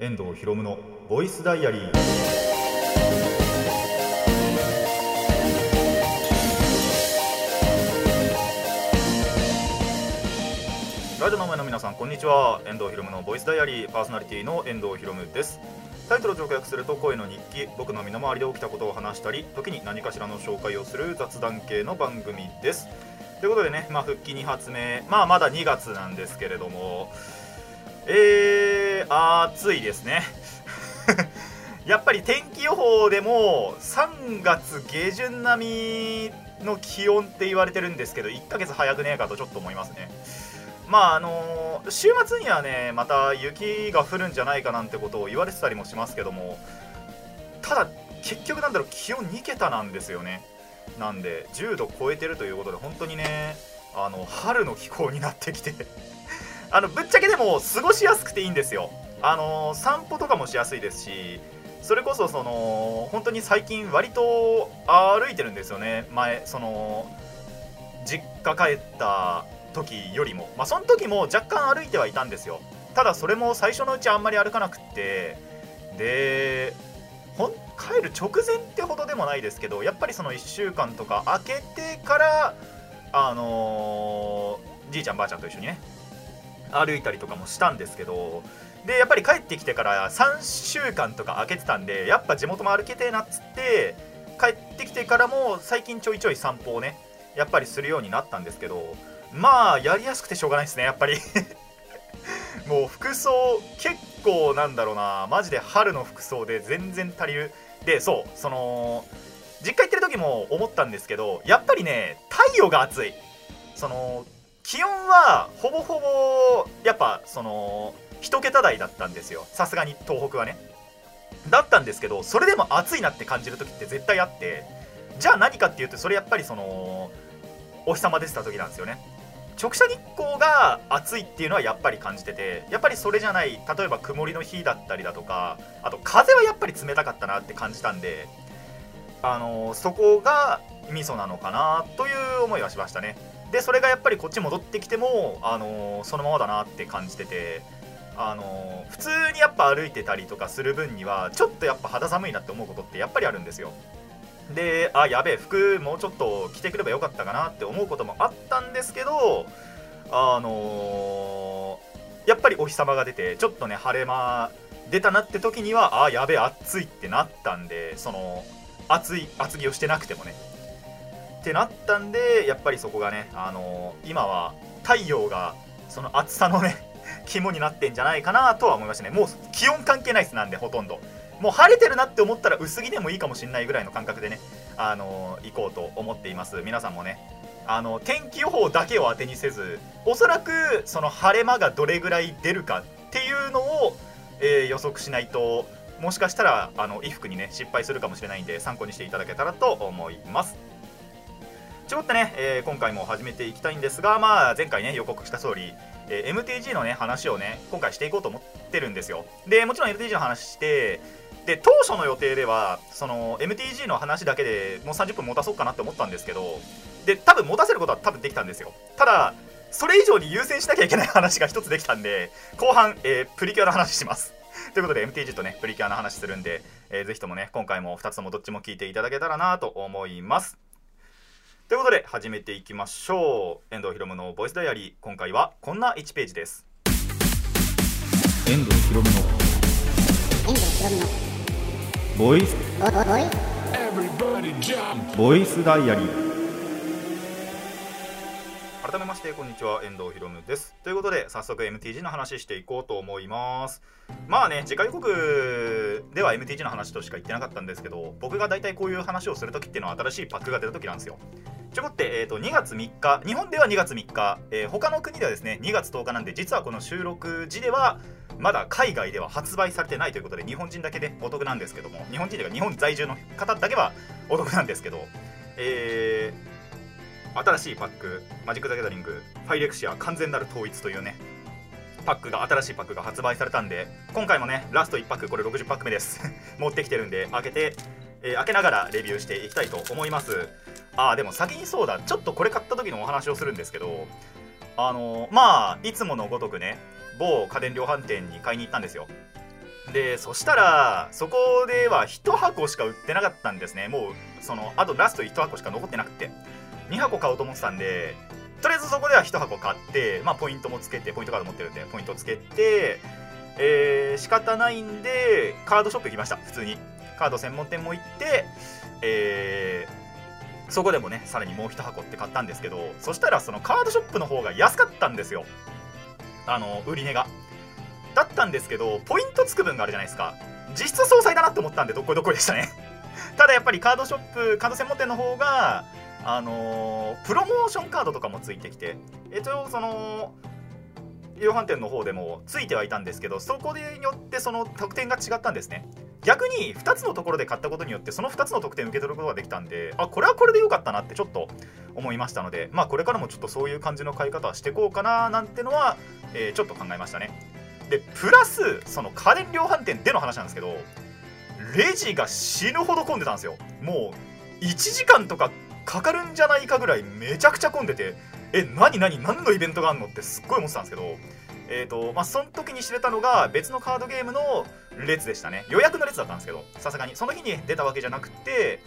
遠藤博夢のボイスダイアリー。ラジオの前の皆さんこんにちは。遠藤博夢のボイスダイアリーパーソナリティの遠藤博夢です。タイトルを直訳すると声の日記僕の身の回りで起きたことを話したり時に何かしらの紹介をする雑談系の番組です。ということでね、まあ、復帰2発目、まあ、まだ2月なんですけれども、えー、暑いですね。やっぱり天気予報でも3月下旬並みの気温って言われてるんですけど、1ヶ月早くねえかとちょっと思いますね。まああのー、週末にはね、また雪が降るんじゃないかなんてことを言われてたりもしますけども、ただ、結局なんだろう、気温2桁なんですよね。なんで10度超えてるということで本当にねあの春の気候になってきてあのぶっちゃけでも過ごしやすくていいんですよ。あの散歩とかもしやすいですしそれこそその本当に最近割と歩いてるんですよね。前その実家帰った時よりも。まあその時も若干歩いてはいたんですよ。ただそれも最初のうちあんまり歩かなくってでほん帰る直前ってほどでもないですけどやっぱりその1週間とか空けてからあのー、じいちゃんばあちゃんと一緒にね歩いたりとかもしたんですけどでやっぱり帰ってきてから3週間とか空けてたんでやっぱ地元も歩けてえなっつって帰ってきてからも最近ちょいちょい散歩をねやっぱりするようになったんですけどまあやりやすくてしょうがないですねやっぱり。もう服装結構なんだろうなマジで春の服装で全然足りる。でそうその実家行ってる時も思ったんですけどやっぱりね太陽が暑い。その気温はほぼほぼやっぱその1桁台だったんですよ。さすがに東北はね。だったんですけどそれでも暑いなって感じる時って絶対あってじゃあ何かっていうとそれやっぱりそのお日様出てた時なんですよね。直射日光が暑いっていうのはやっぱり感じててやっぱりそれじゃない例えば曇りの日だったりだとかあと風はやっぱり冷たかったなって感じたんであのそこがミソなのかなという思いはしましたね。でそれがやっぱりこっち戻ってきてもあのそのままだなって感じててあの普通にやっぱ歩いてたりとかする分にはちょっとやっぱ肌寒いなって思うことってやっぱりあるんですよ。であやべえ服もうちょっと着てくればよかったかなって思うこともあったんですけどあのー、やっぱりお日様が出てちょっとね晴れ間出たなって時にはあやべえ暑いってなったんでその暑い厚着をしてなくてもね。ってなったんでやっぱりそこがね、あのー、今は太陽がその暑さのね 肝になってんじゃないかなとは思いましたね。もう気温関係ないですなんでほとんど。もう晴れてるなって思ったら薄着でもいいかもしれないぐらいの感覚でね、あのー、行こうと思っています。皆さんもねあの天気予報だけを当てにせずおそらくその晴れ間がどれぐらい出るかっていうのを、えー、予測しないともしかしたらあの衣服にね失敗するかもしれないんで参考にしていただけたらと思います。ちょっとね、えー、今回も始めていきたいんですが、まあ、前回ね予告した通り、えー、MTG のね話をね今回していこうと思ってるんですよ。でもちろん MTG の話してで当初の予定ではその MTG の話だけでもう30分持たそうかなって思ったんですけどで多分持たせることは多分できたんですよ。ただそれ以上に優先しなきゃいけない話が1つできたんで後半、えー、プリキュアの話します。ということで MTG とねプリキュアの話するんで、えー、ぜひともね今回も2つともどっちも聞いていただけたらなと思います。ということで始めていきましょう。遠藤ひろむのボイスダイアリー。今回はこんな1ページです。遠藤ひろむの遠藤ひろむのボイス。ボイスダイアリー改めましてこんにちは。遠藤ひろむです。ということで早速 MTG の話していこうと思います。まあね次回予告では MTG の話としか言ってなかったんですけど僕が大体こういう話をするときっていうのは新しいパックが出た時なんですよ。ちょこって、えーと、2月3日日本では2月3日、えー、他の国ではですね2月10日なんで実はこの収録時ではまだ海外では発売されてないということで日本人だけでお得なんですけども日本人というか日本在住の方だけはお得なんですけど、えー、新しいパックマジック・ザ・ギャザリングファイレクシア完全なる統一というねパックが新しいパックが発売されたんで今回もねラスト1パックこれ60パック目です。持ってきてるんで開けて、えー、開けながらレビューしていきたいと思います。ああでも先にそうだ。ちょっとこれ買った時のお話をするんですけどあのー、まあいつものごとくね某家電量販店に買いに行ったんですよ。でそしたらそこでは1箱しか売ってなかったんですね。もうそのあとラスト1箱しか残ってなくて。2箱買おうと思ってたんでとりあえずそこでは1箱買ってまあポイントもつけてポイントカード持ってるんでポイントつけてえー、仕方ないんでカードショップ行きました普通に。カード専門店も行ってえー、そこでもねさらにもう1箱って買ったんですけどそしたらそのカードショップの方が安かったんですよ。あの売り値が。だったんですけどポイントつく分があるじゃないですか。実質総裁だなって思ったんでどっこいどっこいでしたね。ただやっぱりカードショップカード専門店の方があのー、プロモーションカードとかもついてきてえっとその量販店の方でもついてはいたんですけどそこによってその特典が違ったんですね。逆に2つのところで買ったことによってその2つの特典を受け取ることができたんであこれはこれで良かったなってちょっと思いましたのでまあこれからもちょっとそういう感じの買い方はしていこうかななんてのは、えー、ちょっと考えましたね。でプラスその家電量販店での話なんですけどレジが死ぬほど混んでたんですよ。もう1時間とかかかるんじゃないかぐらいめちゃくちゃ混んでてえ何何何のイベントがあるのってすっごい思ってたんですけどえーとまあ、その時に知れたのが別のカードゲームの列でしたね。予約の列だったんですけどさすがに。その日に出たわけじゃなくて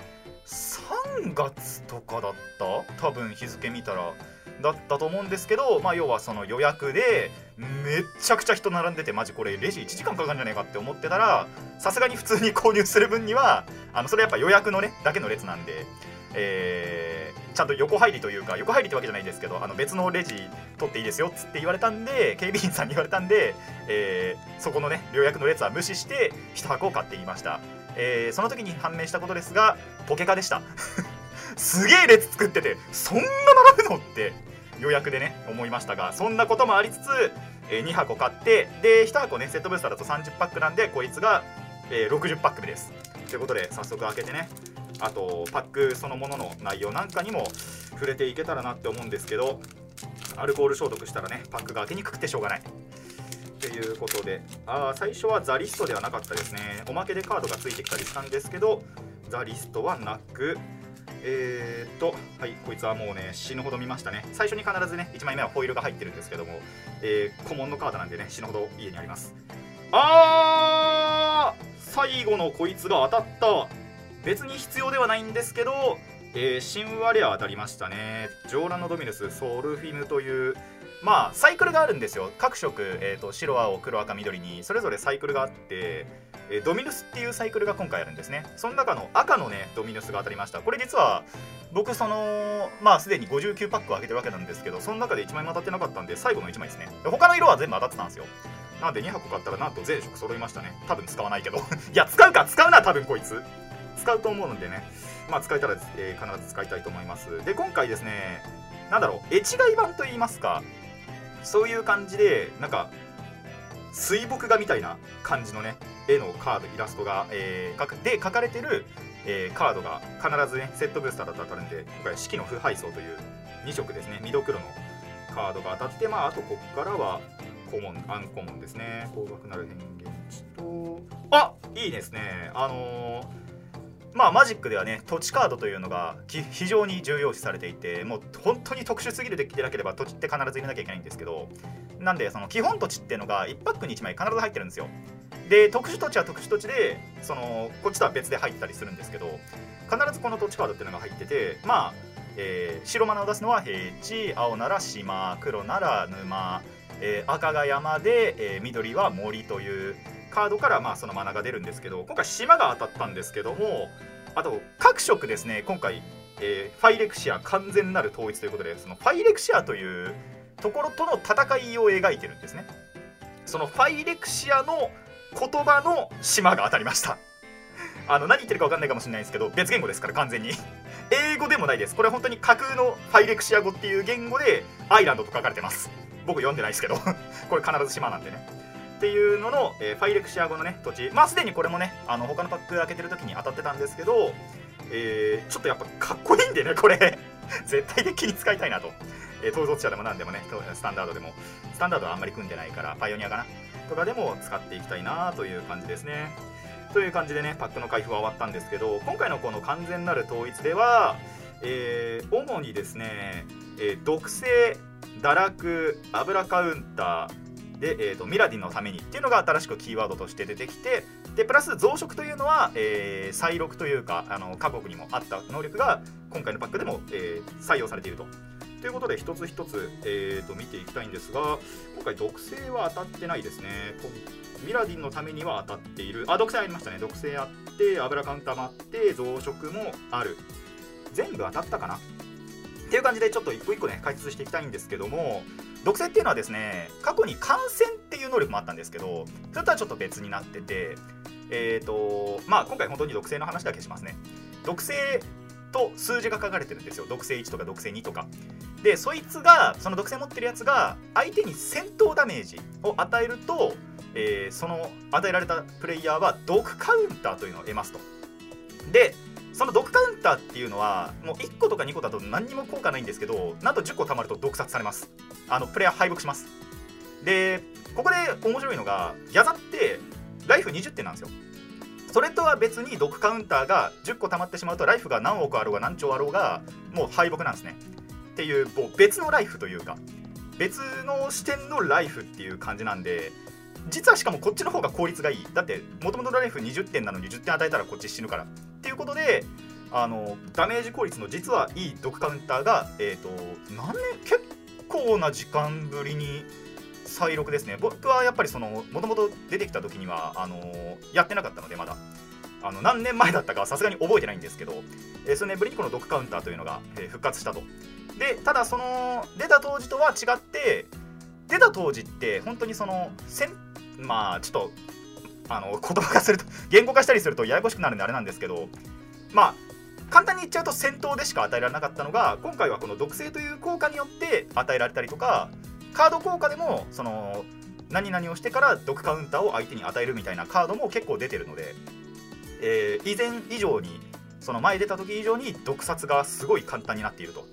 3月とかだった？多分日付見たらだったと思うんですけど、まあ、要はその予約でめっちゃくちゃ人並んでてマジこれレジ1時間かかるんじゃないかって思ってたらさすがに普通に購入する分にはあのそれやっぱ予約のねだけの列なんで、えー、ちゃんと横入りというか横入りってわけじゃないんですけどあの別のレジ取っていいですよっつって言われたんで警備員さんに言われたんで、えー、そこのね予約の列は無視して1箱を買っていました、えー、その時に判明したことですがポケカでした。すげえ列作っててそんな並ぶのって予約でね思いましたがそんなこともありつつ、えー、2箱買ってで1箱ねセットブースターだと30パックなんでこいつが、えー、60パック目です。ということで早速開けてね。あとパックそのものの内容なんかにも触れていけたらなって思うんですけどアルコール消毒したらねパックが開けにくくてしょうがないということであ最初はザリストではなかったですねおまけでカードがついてきたりしたんですけどザリストはなくえー、っと、はい、こいつはもうね、死ぬほど見ましたね。最初に必ずね、1枚目はホイールが入ってるんですけども、えー、古文のカードなんでね、死ぬほど家にあります。あー最後のこいつが当たった別に必要ではないんですけど、えー、神話レア当たりましたね。ジョーラノドミヌス、ソルフィムという、まあ、サイクルがあるんですよ。各色、えーと、白、青、黒、赤、緑に、それぞれサイクルがあって、え、ドミヌスっていうサイクルが今回あるんですね。その中の赤のね、ドミヌスが当たりました。これ実は、僕、その、まあ、すでに59パックを開けてるわけなんですけど、その中で1枚も当たってなかったんで、最後の1枚ですね。他の色は全部当たってたんですよ。なので2箱買ったら、なんと全色揃いましたね。多分使わないけど。いや、使うか、使うな、多分こいつ。使うと思うのでね、まあ、使えたら、えー、必ず使いたいと思います。で、今回ですね、なんだろう、絵違い版といいますか、そういう感じでなんか水墨画みたいな感じのね絵のカードイラストが、えー、で書かれてる、えー、カードが必ずねセットブースターだと当たるんで今回四季の腐敗層という2色ですね。緑黒のカードが当たってまああとこっからはコモンアンコモンですね。高額なる変幻地とあいいですね。あのーまあマジックではね土地カードというのが非常に重要視されていてもう本当に特殊すぎるデッキでなければ土地って必ず入れなきゃいけないんですけどなんでその基本土地っていうのが1パックに1枚必ず入ってるんですよ。で特殊土地は特殊土地でそのこっちとは別で入ったりするんですけど必ずこの土地カードっていうのが入っててまあ、えー、白マナを出すのは平地青なら島黒なら沼、えー、赤が山で、えー、緑は森というカードからまあそのマナが出るんですけど今回島が当たったんですけどもあと各色ですね今回、えー、ファイレクシア完全なる統一ということでそのファイレクシアというところとの戦いを描いてるんですね。そのファイレクシアの言葉の島が当たりました。あの何言ってるか分かんないかもしれないんですけど別言語ですから完全に。英語でもないです。これ本当に架空のファイレクシア語っていう言語でアイランドと書かれてます。僕読んでないですけど これ必ず島なんでね。っていうのの、えー、ファイレクシア語のね土地。まあすでにこれもねあの他のパック開けてる時に当たってたんですけど、えー、ちょっとやっぱかっこいいんでねこれ。絶対的に使いたいなと、えー、統率者でも何でもねスタンダードでも。スタンダードはあんまり組んでないからパイオニアかな。とかでも使っていきたいなという感じですね。という感じでねパックの開封は終わったんですけど今回のこの完全なる統一では、えー、主にですね、えー、毒性堕落油カウンターで、えーと、ミラディンのためにっていうのが新しくキーワードとして出てきてでプラス増殖というのは、えー、再録というかあの各国にもあった能力が今回のパックでも、えー、採用されていると。ということで一つ一つ、えーと、見ていきたいんですが今回毒性は当たってないですね。ミラディンのためには当たっている。あ毒性ありましたね。毒性あって油カウンターもあって増殖もある。全部当たったかな？ていう感じでちょっと一個一個ね解説していきたいんですけども毒性っていうのはですね過去に感染っていう能力もあったんですけどそれとはちょっと別になっててえっ、ー、とまあ今回本当に毒性の話だけしますね。毒性と数字が書かれてるんですよ。毒性1とか毒性2とか。でそいつがその毒性持ってるやつが相手に戦闘ダメージを与えると、えー、その与えられたプレイヤーは毒カウンターというのを得ますと。でその毒カウンターっていうのはもう1個とか2個だと何にも効果ないんですけどなんと10個貯まると毒殺されます。あのプレイヤー敗北します。でここで面白いのがギャザってライフ20点なんですよ。それとは別に毒カウンターが10個溜まってしまうとライフが何億あろうが何兆あろうがもう敗北なんですね。っていうもう別のライフというか別の視点のライフっていう感じなんで実はしかもこっちの方が効率がいい。だってもともとライフ20点なのに10点与えたらこっち死ぬから。っていうことであのダメージ効率の実はいい毒カウンターがえっ、ー、と何年結構な時間ぶりに再録ですね。僕はやっぱりそのもともと出てきた時にはあのやってなかったのでまだ。あの何年前だったかさすがに覚えてないんですけど、えー、数年ぶりにこの毒カウンターというのが、えー、復活したと。でただその出た当時とは違って出た当時って本当にそのせんまあちょっとあの言葉化すると言語化したりするとややこしくなるんであれなんですけどまあ簡単に言っちゃうと戦闘でしか与えられなかったのが今回はこの毒性という効果によって与えられたりとかカード効果でもその何々をしてから毒カウンターを相手に与えるみたいなカードも結構出てるので、えー、以前以上にその前出た時以上に毒殺がすごい簡単になっていると。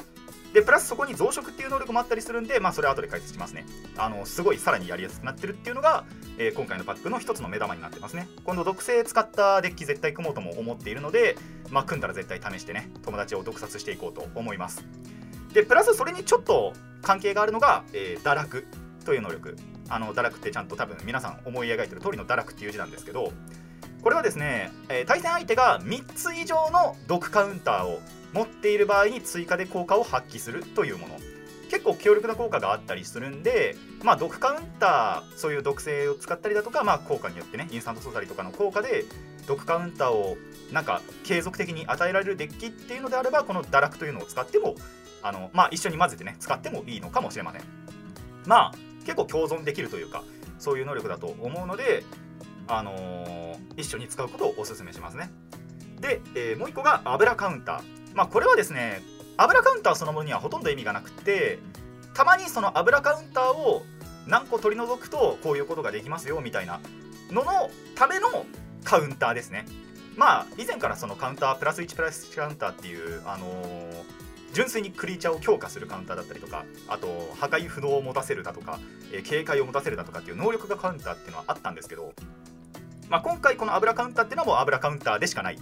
でプラスそこに増殖っていう能力もあったりするんでまあそれは後で解説しますね。あのすごいさらにやりやすくなってるっていうのが、えー、今回のパックの一つの目玉になってますね。今度毒性使ったデッキ絶対組もうとも思っているのでまあ組んだら絶対試してね友達を毒殺していこうと思います。でプラスそれにちょっと関係があるのが、えー、堕落という能力。あの堕落ってちゃんと多分皆さん思い描いてる通りの堕落っていう字なんですけどこれはですね、えー、対戦相手が3つ以上の毒カウンターを持っている場合に追加で効果を発揮するというもの。結構強力な効果があったりするんで、まあ、毒カウンターそういう毒性を使ったりだとか、まあ、効果によってねインスタント素材とかの効果で毒カウンターをなんか継続的に与えられるデッキっていうのであればこの堕落というのを使ってもあの、まあ、一緒に混ぜてね使ってもいいのかもしれません。まあ結構共存できるというかそういう能力だと思うのであのー、一緒に使うことをお勧めしますね。で、えー、もう一個が油カウンター。まあ、これはですね油カウンターそのものにはほとんど意味がなくてたまにその油カウンターを何個取り除くとこういうことができますよみたいなののためのカウンターですね。まあ以前からそのカウンタープラス1プラス1カウンターっていうあのー、純粋にクリーチャーを強化するカウンターだったりとかあと破壊不能を持たせるだとか、えー、警戒を持たせるだとかっていう能力がカウンターっていうのはあったんですけど、まあ、今回この油カウンターっていうのはもう油カウンターでしかない。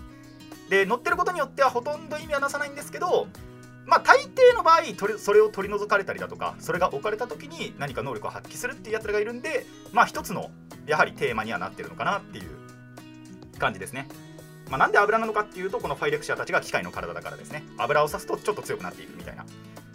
で乗ってることによってはほとんど意味はなさないんですけどまあ大抵の場合それを取り除かれたりだとかそれが置かれた時に何か能力を発揮するっていうやつらがいるんでまあ一つのやはりテーマにはなってるのかなっていう感じですね。まあ、なんで油なのかっていうとこのファイレクシアたちが機械の体だからですね。油を刺すとちょっと強くなっていくみたいな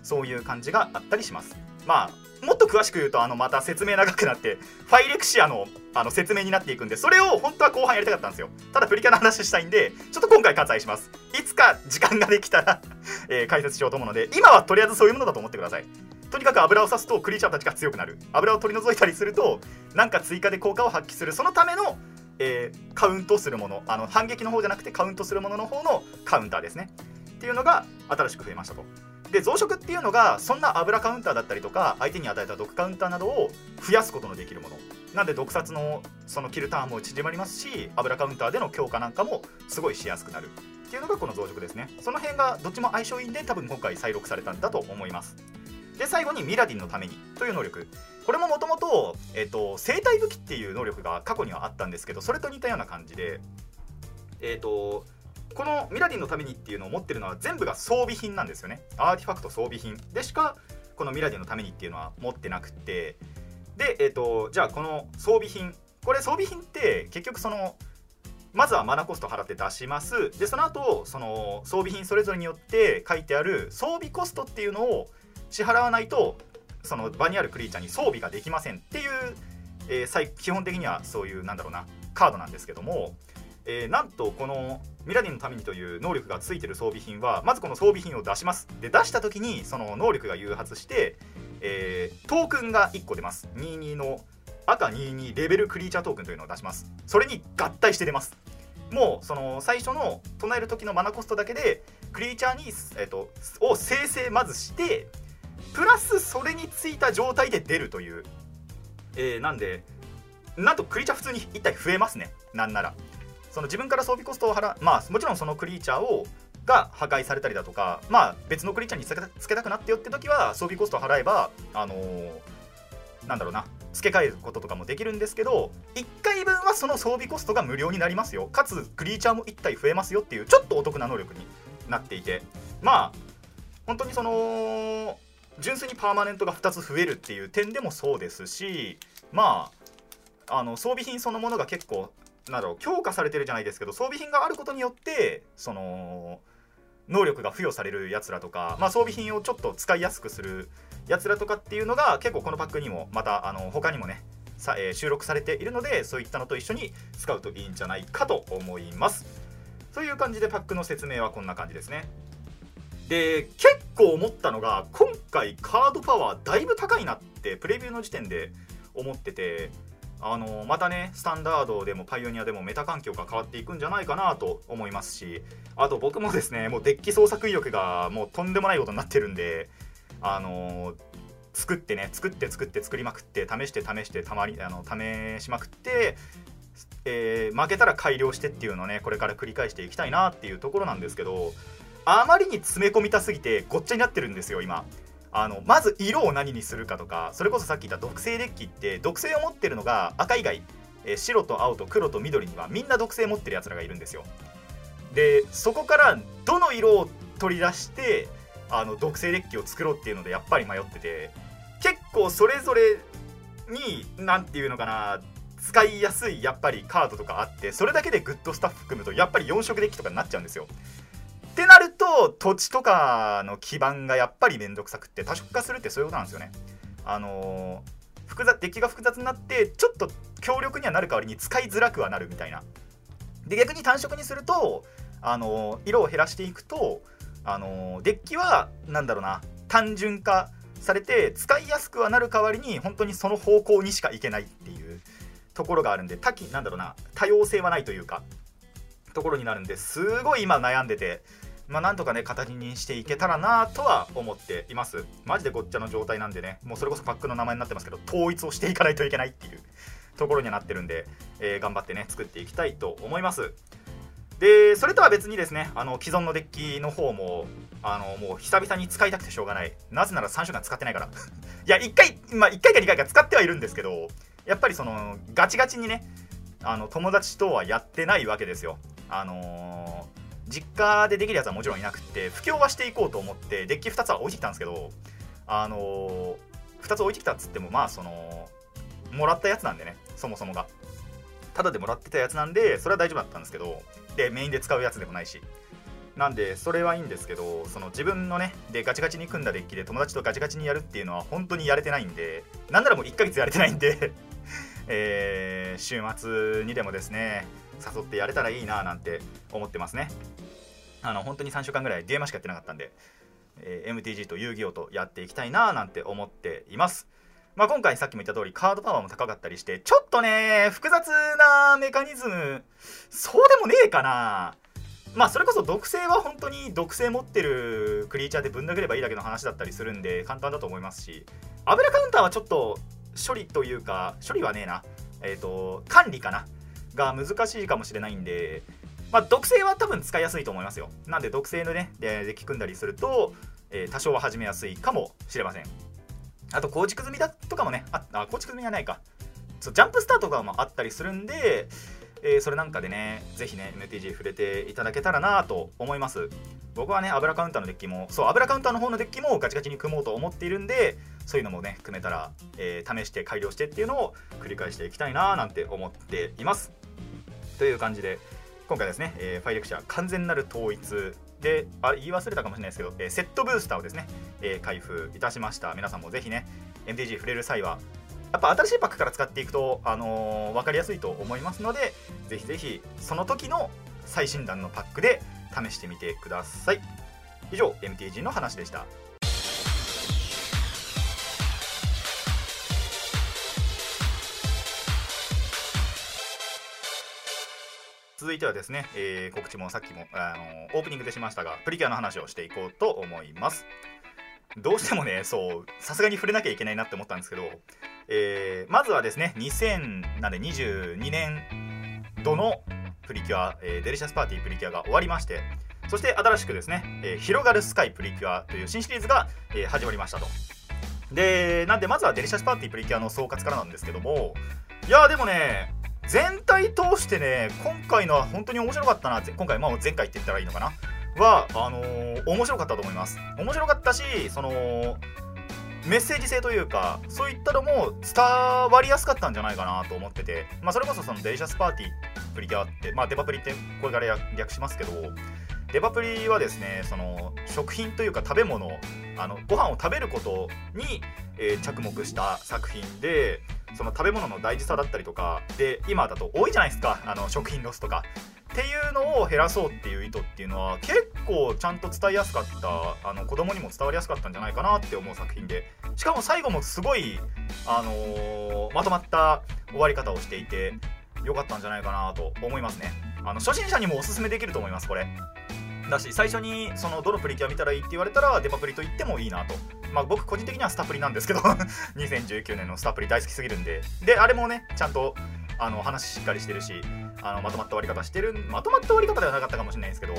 そういう感じがあったりします。まあもっと詳しく言うとあのまた説明長くなってファイレクシアのあの説明になっていくんでそれを本当は後半やりたかったんですよ。ただプリキュアの話したいんでちょっと今回割愛します。いつか時間ができたら えー、解説しようと思うので今はとりあえずそういうものだと思ってください。とにかく油を刺すとクリーチャーたちが強くなる。油を取り除いたりするとなんか追加で効果を発揮する。そのための、えー、カウントするもの。あの反撃の方じゃなくてカウントするものの方のカウンターですね。っていうのが新しく増えましたと。で増殖っていうのがそんな油カウンターだったりとか相手に与えた毒カウンターなどを増やすことのできるもの。なんで毒殺のそのキルターンも縮まりますし油カウンターでの強化なんかもすごいしやすくなるっていうのがこの増殖ですね。その辺がどっちも相性いいんで多分今回再録されたんだと思います。で最後にミラディンのためにという能力。これももともと生体武器っていう能力が過去にはあったんですけどそれと似たような感じでえっ、とこのミラディンのためにっていうのを持ってるのは全部が装備品なんですよね。アーティファクト装備品でしかこのミラディンのためにっていうのは持ってなくてで、えーと、じゃあこの装備品。これ装備品って結局そのまずはマナコスト払って出します。でその後その装備品それぞれによって書いてある装備コストっていうのを支払わないとその場にあるクリーチャーに装備ができませんっていう、えー、基本的にはそういうなんだろうなカードなんですけども、えー、なんとこのミラディのためにという能力がついてる装備品はまずこの装備品を出します。で出した時にその能力が誘発して、えー、トークンが1個出ます。22の赤22レベルクリーチャートークンというのを出します。それに合体して出ます。もうその最初の唱える時のマナコストだけでクリーチャーに、えーと、を生成まずしてプラスそれについた状態で出るという、えー、なんでなんとクリーチャー普通に1体増えますね。なんなら。その自分から装備コストを払う。まあもちろんそのクリーチャーをが破壊されたりだとかまあ別のクリーチャーにつけたくなってよって時は装備コストを払えばあのー、なんだろうな付け替えることとかもできるんですけど1回分はその装備コストが無料になりますよ。かつクリーチャーも1体増えますよっていうちょっとお得な能力になっていて。まあ本当にその純粋にパーマネントが2つ増えるっていう点でもそうですしまああの装備品そのものが結構など強化されてるじゃないですけど装備品があることによってその能力が付与されるやつらとか、まあ、装備品をちょっと使いやすくするやつらとかっていうのが結構このパックにもまたあの他にもねさ、えー、収録されているのでそういったのと一緒に使うといいんじゃないかと思います。という感じでパックの説明はこんな感じですね。で結構思ったのが今回カードパワーだいぶ高いなってプレビューの時点で思っててあのまたねスタンダードでもパイオニアでもメタ環境が変わっていくんじゃないかなと思いますしあと僕もですね もうデッキ創作意欲がもうとんでもないことになってるんであの作ってね作って作って作りまくって試して試してたまりあの試しまくって、えー、負けたら改良してっていうのをねこれから繰り返していきたいなっていうところなんですけどあまりに詰め込みたすぎてごっちゃになってるんですよ今。あのまず色を何にするかとかそれこそさっき言った毒性デッキって毒性を持ってるのが赤以外、え白と青と黒と緑にはみんな毒性持ってるやつらがいるんですよ。でそこからどの色を取り出してあの毒性デッキを作ろうっていうのでやっぱり迷ってて結構それぞれに何て言うのかな使いやすいやっぱりカードとかあってそれだけでグッドスタッフ含むとやっぱり4色デッキとかになっちゃうんですよ。ってなると土地とかの基盤がやっぱり面倒くさくって多色化するってそういうことなんですよね。あのー、複雑デッキが複雑になってちょっと強力にはなる代わりに使いづらくはなるみたいな。で逆に単色にすると、あのー、色を減らしていくと、あのー、デッキは何だろうな単純化されて使いやすくはなる代わりに本当にその方向にしかいけないっていうところがあるんで多岐なんだろうな多様性はないというかところになるんですごい今悩んでてまあ、なんとかね、形にしていけたらなとは思っています。マジでごっちゃの状態なんでね、もうそれこそパックの名前になってますけど、統一をしていかないといけないっていう ところにはなってるんで、えー、頑張ってね、作っていきたいと思います。で、それとは別にですね、あの既存のデッキの方も、あのもう久々に使いたくてしょうがない。なぜなら3週間使ってないから。いや、1回、まあ、1回か2回か使ってはいるんですけど、やっぱりその、ガチガチにね、あの友達とはやってないわけですよ。あのー実家でできるやつはもちろんいなくて布教はしていこうと思ってデッキ2つは置いてきたんですけどあのー、2つ置いてきたっつってもまあそのもらったやつなんでねそもそもが。ただでもらってたやつなんでそれは大丈夫だったんですけどでメインで使うやつでもないし。なんでそれはいいんですけどその自分のねでガチガチに組んだデッキで友達とガチガチにやるっていうのは本当にやれてないんでなんならもう1ヶ月やれてないんで えー、週末にでもですね誘ってやれたらいいななんて思ってますね。あの本当に3週間ぐらいデュエマしかやってなかったんで、えー、MTG と遊戯王とやっていきたいななんて思っています。まあ、今回さっきも言った通りカードパワーも高かったりしてちょっとね複雑なメカニズムそうでもねえかなまあそれこそ毒性は本当に毒性持ってるクリーチャーでぶん殴ればいいだけの話だったりするんで簡単だと思いますし油カウンターはちょっと処理というか処理はねえな。えっ、ー、と管理かな。が難しいかもしれないんでまあ、毒性は多分使いやすいと思いますよ。なんで、毒性のね、デッキ組んだりすると、えー、多少は始めやすいかもしれません。あと、構築済みだとかもね、あ、あ構築済みはないか。そうジャンプスターとかもあったりするんで、えー、それなんかでねぜひね MTG 触れていただけたらなと思います僕はね油カウンターのデッキもそう油カウンターの方のデッキもガチガチに組もうと思っているんでそういうのもね組めたら、えー、試して改良してっていうのを繰り返していきたいななんて思っていますという感じで今回ですね、えー、ファイレクチャー完全なる統一であ言い忘れたかもしれないですけど、えー、セットブースターをですね、えー、開封いたしました。皆さんもぜひね MTG 触れる際はやっぱ新しいパックから使っていくと、あのー、分かりやすいと思いますのでぜひぜひその時の最新弾のパックで試してみてください。以上 MTG の話でした。続いてはですね、えー、告知もさっきも、あの、オープニングでしましたがプリキュアの話をしていこうと思います。どうしてもねそうさすがに触れなきゃいけないなって思ったんですけど、えー、まずはですね2022年度のプリキュア、えー、デリシャスパーティープリキュアが終わりましてそして新しくですね、えー、広がるスカイプリキュアという新シリーズが、えー、始まりましたと。でなんでまずはデリシャスパーティープリキュアの総括からなんですけどもいやでもね全体通してね今回のは本当に面白かったな今回まあ前回って言ったらいいのかな？はあのー、面白かったと思います。面白かったしそのメッセージ性というかそういったのも伝わりやすかったんじゃないかなと思ってて、まあ、それこそそのデリシャスパーティープリキュアって、まあ、デパプリってこれから略しますけどデパプリはですねその食品というか食べ物あのご飯を食べることに、えー、着目した作品でその食べ物の大事さだったりとかで今だと多いじゃないですかあの食品ロスとか。っていうのを減らそうっていう意図っていうのは結構ちゃんと伝えやすかったあの子供にも伝わりやすかったんじゃないかなって思う作品で。しかも最後もすごい、あのー、まとまった終わり方をしていて良かったんじゃないかなと思いますね。あの初心者にもおすすめできると思いますこれ。だし最初にそのどのプリキュア見たらいいって言われたらデパプリと言ってもいいなと。まあ僕個人的にはスタプリなんですけど 2019年のスタプリ大好きすぎるんで。であれもねちゃんとあの話しっかりしてるしあのまとまった終わり方してる。まとまった終わり方ではなかったかもしれないんですけど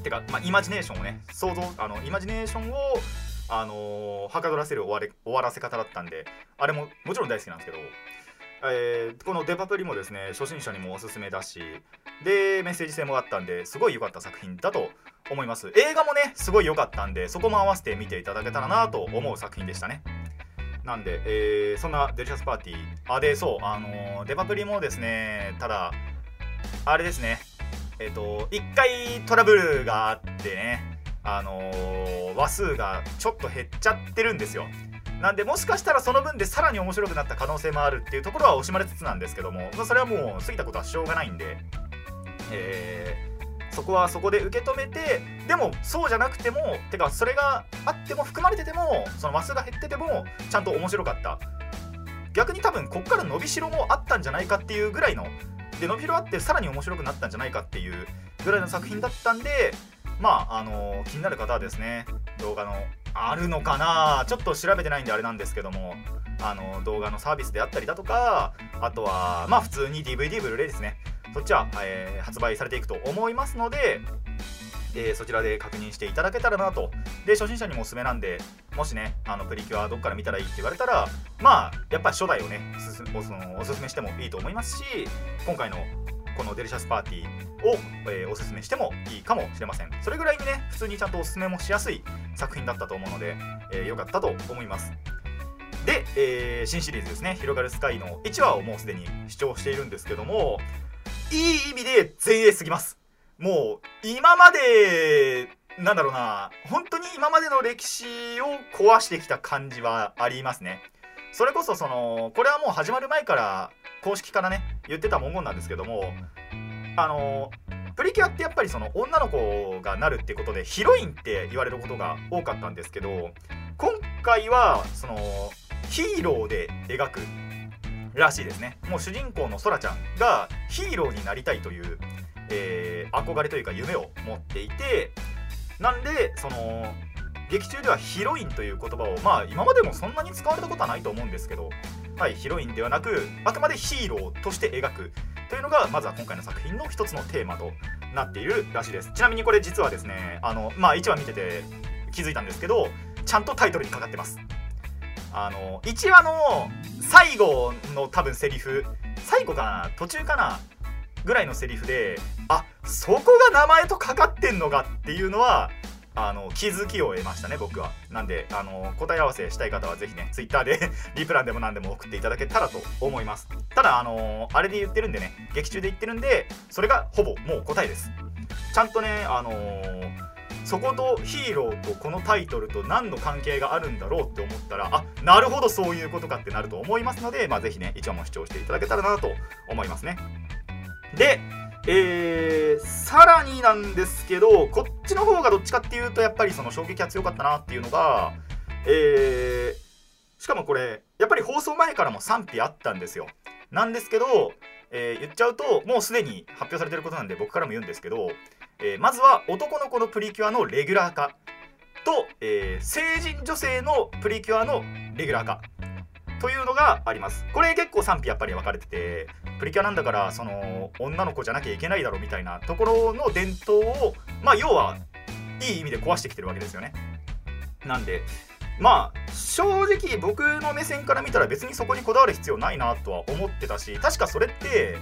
てか、まあ、イマジネーションをね想像あのイマジネーションをあのー、はかどらせる終われ終わらせ方だったんであれももちろん大好きなんですけど、えー、このデパプリもですね初心者にもおすすめだしでメッセージ性もあったんですごい良かった作品だと思います。映画もねすごい良かったんでそこも合わせて見ていただけたらなと思う作品でしたね。なんで、えー、そんなデリシャスパーティーあでそうあのー、デパプリもですねただあれですねえっ、と1回トラブルがあってねあのー、話数がちょっと減っちゃってるんですよ。なんでもしかしたらその分でさらに面白くなった可能性もあるっていうところは惜しまれつつなんですけどもまあそれはもう過ぎたことはしょうがないんで、えそこはそこで受け止めてでもそうじゃなくてもてかそれがあっても含まれててもそのマスが減っててもちゃんと面白かった。逆に多分こっから伸びしろもあったんじゃないかっていうぐらいので伸びしろあってさらに面白くなったんじゃないかっていうぐらいの作品だったんでまああの気になる方はですね動画のあるのかな？ちょっと調べてないんであれなんですけども。あの動画のサービスであったりだとかあとはまあ普通に DVD ブルーレイですね。そっちは、えー、発売されていくと思いますので、えー、そちらで確認していただけたらなと。で初心者にもおすすめなんでもしねあのプリキュアどっから見たらいいって言われたらまあやっぱ初代をねおすおすすめしてもいいと思いますし今回のこのデリシャスパーティーを、えー、おすすめしてもいいかもしれません。それぐらいにね普通にちゃんとおすすめもしやすい作品だったと思うので、えー、かったと思います。で、えー、新シリーズですね「広がるスカイ」の1話をもうすでに視聴しているんですけどもいい意味で前衛すぎます。もう今までなんだろうな本当に今までの歴史を壊してきた感じはありますね。それこそそのこれはもう始まる前から公式からね言ってた文言なんですけどもあのプリキュアってやっぱりその女の子がなるってことでヒロインって言われることが多かったんですけど今回はそのヒーローで描くらしいですね。もう主人公のソラちゃんがヒーローになりたいという、えー、憧れというか夢を持っていてなんでその劇中ではヒロインという言葉をまあ今までもそんなに使われたことはないと思うんですけどはいヒロインではなくあくまでヒーローとして描くというのがまずは今回の作品の一つのテーマとなっているらしいです。ちなみにこれ実はですねあのまあ1話見てて気づいたんですけどちゃんとタイトルにかかってます。あの1話の最後の多分セリフ最後かな？途中かな？ぐらいのセリフであそこが名前とかかってんのかっていうのはあの気づきを得ましたね僕は。なんであの答え合わせしたい方はぜひね Twitter で リプランでも何でも送っていただけたらと思います。ただあのあれで言ってるんでね劇中で言ってるんでそれがほぼもう答えです。ちゃんとねあのそことヒーローとこのタイトルと何の関係があるんだろうって思ったらあなるほどそういうことかってなると思いますので、まあ、ぜひね一話も視聴していただけたらなと思いますね。でえー、さらになんですけどこっちの方がどっちかっていうとやっぱりその衝撃が強かったなっていうのがえー、しかもこれやっぱり放送前からも賛否あったんですよ。なんですけど、えー、言っちゃうともうすでに発表されてることなんで僕からも言うんですけどえー、まずは男の子のプリキュアのレギュラー化と、えー、成人女性のプリキュアのレギュラー化。というのがあります。これ結構賛否やっぱり分かれててプリキュアなんだからその女の子じゃなきゃいけないだろうみたいなところの伝統をまあ要はいい意味で壊してきてるわけですよね。なんでまあ正直僕の目線から見たら別にそこにこだわる必要ないなとは思ってたし確かそれって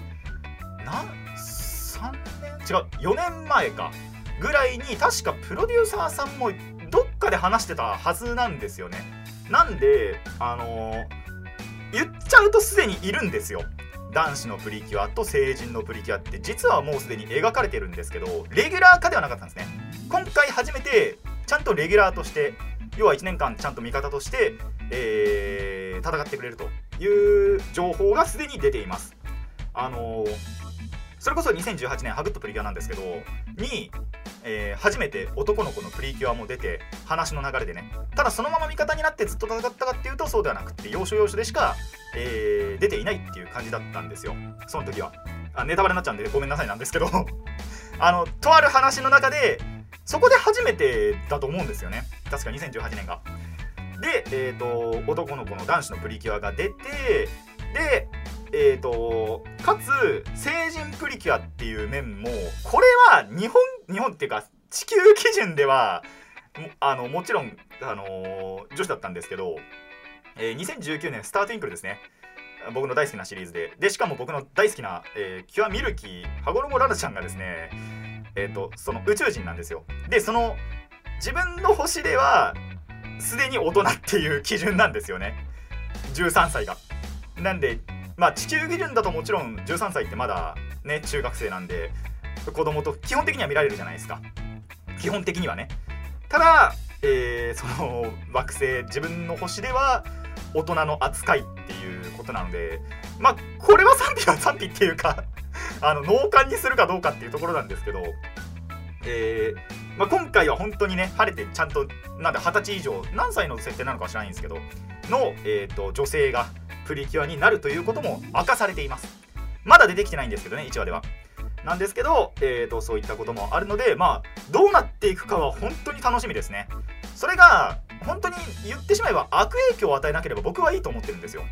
な3年違う4年前かぐらいに確かプロデューサーさんもどっかで話してたはずなんですよね。なんであのー、言っちゃうとすでにいるんですよ。男子のプリキュアと成人のプリキュアって実はもうすでに描かれてるんですけどレギュラー化ではなかったんですね。今回初めてちゃんとレギュラーとして要は1年間ちゃんと味方として、えー、戦ってくれるという情報がすでに出ています。あのーそれこそ2018年ハグッとプリキュアなんですけどに、えー、初めて男の子のプリキュアも出て話の流れでね。ただそのまま味方になってずっと戦ったかっていうとそうではなくて要所要所でしか、えー、出ていないっていう感じだったんですよ。その時は。あネタバレになっちゃうんでごめんなさいなんですけど。あのとある話の中でそこで初めてだと思うんですよね。確か2018年が。で、えーと男の子の男子のプリキュアが出てでえーと、かつ成人プリキュアっていう面もこれは日本日本っていうか地球基準ではあのもちろん、あの、女子だったんですけど、えー、2019年スター・トゥインクルですね。僕の大好きなシリーズで。でしかも僕の大好きな、えー、キュアミルキー羽衣ララちゃんがですねえっ、ー、とその宇宙人なんですよ。でその自分の星ではすでに大人っていう基準なんですよね。13歳が。なんでまあ地球基準だともちろん13歳ってまだね中学生なんで子供と基本的には見られるじゃないですか。基本的にはね。ただ、えー、その惑星自分の星では大人の扱いっていうことなのでまあこれは賛否は 賛否っていうかあの脳幹にするかどうかっていうところなんですけど、えーまあ、今回は本当にね晴れてちゃんとなんで二十歳以上何歳の設定なのか知らないんですけどの、えーと女性がプリキュアになるということも明かされています。まだ出てきてないんですけどね1話では。なんですけど、えーと、そういったこともあるのでまあどうなっていくかは本当に楽しみですね。それが本当に言ってしまえば悪影響を与えなければ僕はいいと思ってるんですよ。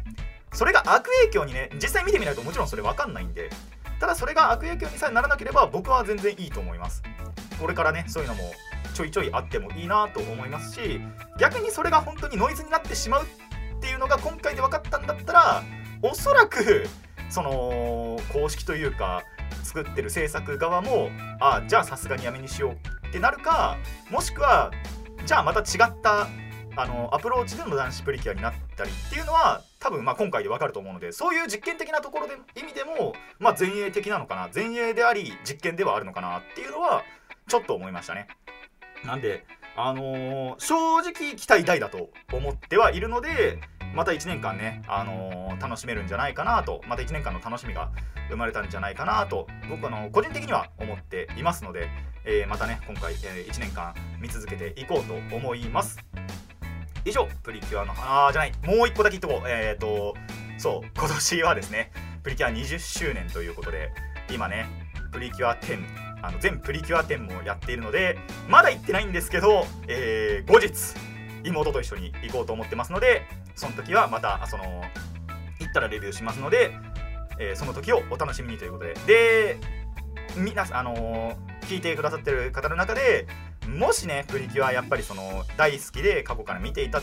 それが悪影響にね実際見てみないともちろんそれ分かんないんで。ただそれが悪影響にさえならなければ僕は全然いいと思います。これからねそういうのもちょいちょいあってもいいなと思いますし逆にそれが本当にノイズになってしまうっていうのが今回で分かったんだったらおそらくその公式というか作ってる制作側もあじゃあさすがにやめにしようってなるかもしくはじゃあまた違ったあのアプローチでの男子プリキュアになったりっていうのは多分ま今回でわかると思うのでそういう実験的なところで意味でもまあ前衛的なのかな前衛であり実験ではあるのかなっていうのはちょっと思いましたね。なんであのー、正直期待大だと思ってはいるのでまた1年間ね、あのー、楽しめるんじゃないかなとまた1年間の楽しみが生まれたんじゃないかなと僕あの個人的には思っていますので、えー、またね今回、え1年間見続けていこうと思います。以上プリキュアのあーじゃないもう1個だけ言っとこう。えっ、とそう今年はですねプリキュア20周年ということで今ねプリキュア10あの全プリキュア展もやっているのでまだ行ってないんですけど、えー、後日妹と一緒に行こうと思ってますのでその時はまたその行ったらレビューしますので、えー、その時をお楽しみにということで。でみなあのー、聞いてくださってる方の中でもしねプリキュアやっぱりその大好きで過去から見ていた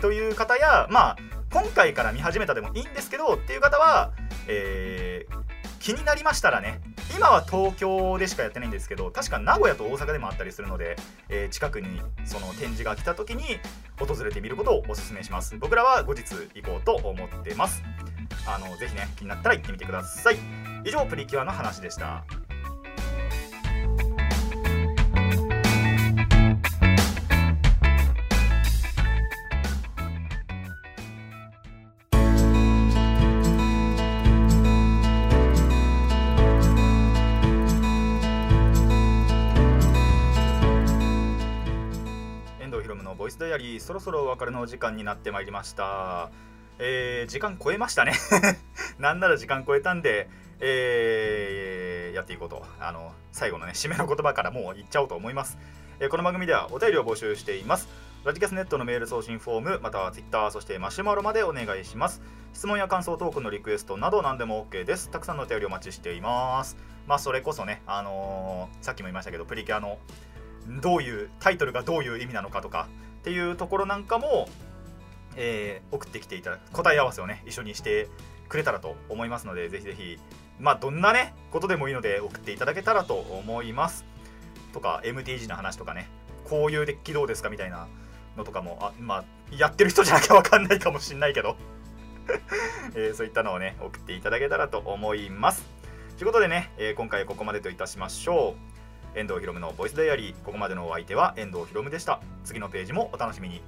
という方やまあ今回から見始めたでもいいんですけどっていう方は、えー、気になりましたらね今は東京でしかやってないんですけど確か名古屋と大阪でもあったりするので、えー、近くにその展示が来た時に訪れてみることをおすすめします。僕らは後日行こうと思ってます。あのぜひね気になったら行ってみてください。以上プリキュアの話でした。スダイアリーそろそろお別れの時間になってまいりました。えー、時間超えましたね。なんなら時間超えたんで、えー、やっていこうと。あの最後のね締めの言葉からもう言っちゃおうと思います、えー、この番組ではお便りを募集しています。ラジキャスネットのメール送信フォームまたは Twitter そしてマシュマロまでお願いします。質問や感想トークのリクエストなど何でも OK です。たくさんのお便りお待ちしています。まあそれこそねあのー、さっきも言いましたけどプリキュアのどういうタイトルがどういう意味なのかとかっていうところなんかも、えー、送ってきていただ答え合わせをね一緒にしてくれたらと思いますのでぜひぜひまあどんなねことでもいいので送っていただけたらと思います。とか MTG の話とかねこういうデッキどうですかみたいなのとかもあまあやってる人じゃなきゃ分かんないかもしんないけど えー、そういったのをね送っていただけたらと思います。ということでね、えー、今回ここまでといたしましょう。遠藤ひろむのボイスダイアリー。ここまでのお相手は遠藤ひろむでした。次のページもお楽しみに。